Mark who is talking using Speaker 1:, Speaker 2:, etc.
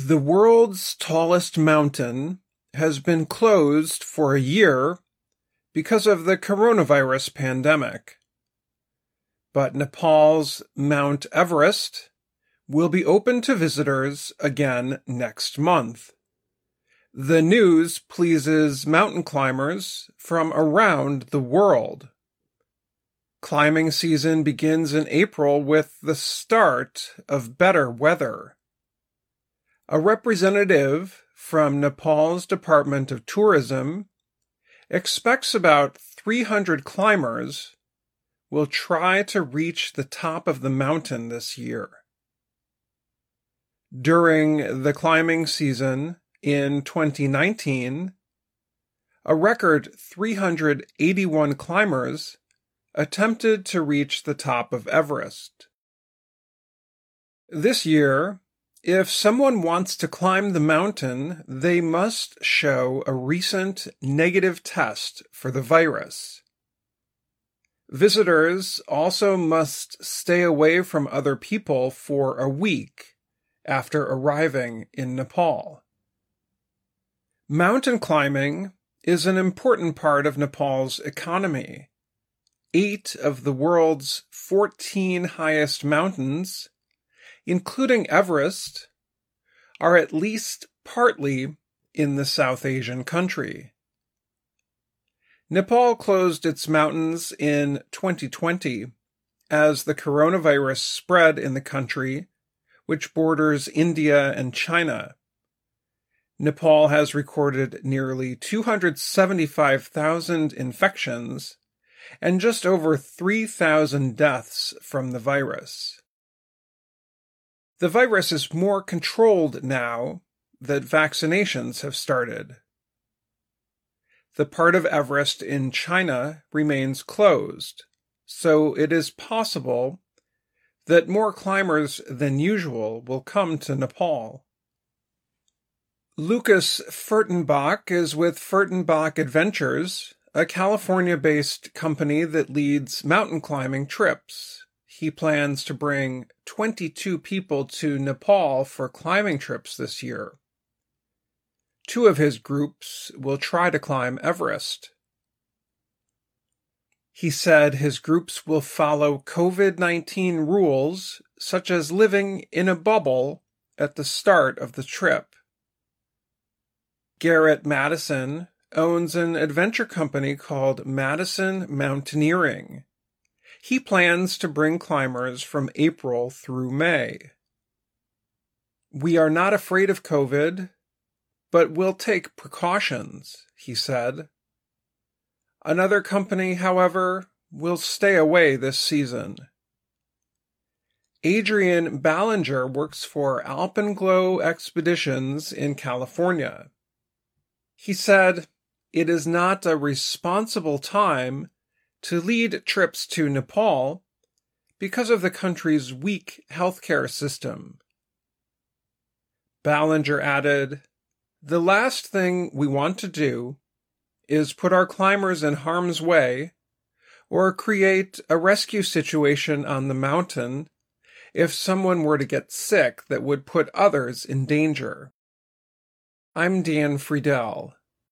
Speaker 1: The world's tallest mountain has been closed for a year because of the coronavirus pandemic. But Nepal's Mount Everest will be open to visitors again next month. The news pleases mountain climbers from around the world. Climbing season begins in April with the start of better weather. A representative from Nepal's Department of Tourism expects about 300 climbers will try to reach the top of the mountain this year. During the climbing season in 2019, a record 381 climbers attempted to reach the top of Everest. This year, if someone wants to climb the mountain, they must show a recent negative test for the virus. Visitors also must stay away from other people for a week after arriving in Nepal. Mountain climbing is an important part of Nepal's economy. Eight of the world's 14 highest mountains including Everest, are at least partly in the South Asian country. Nepal closed its mountains in 2020 as the coronavirus spread in the country, which borders India and China. Nepal has recorded nearly 275,000 infections and just over 3,000 deaths from the virus. The virus is more controlled now that vaccinations have started. The part of Everest in China remains closed, so it is possible that more climbers than usual will come to Nepal. Lukas Furtenbach is with Furtenbach Adventures, a California based company that leads mountain climbing trips he plans to bring 22 people to Nepal for climbing trips this year. Two of his groups will try to climb Everest. He said his groups will follow COVID 19 rules, such as living in a bubble at the start of the trip. Garrett Madison owns an adventure company called Madison Mountaineering he plans to bring climbers from April through May. We are not afraid of COVID, but we'll take precautions, he said. Another company, however, will stay away this season. Adrian Ballinger works for Alpenglow Expeditions in California. He said, It is not a responsible time to lead trips to Nepal because of the country's weak healthcare system. Ballinger added, The last thing we want to do is put our climbers in harm's way or create a rescue situation on the mountain if someone were to get sick that would put others in danger. I'm Dan Friedel.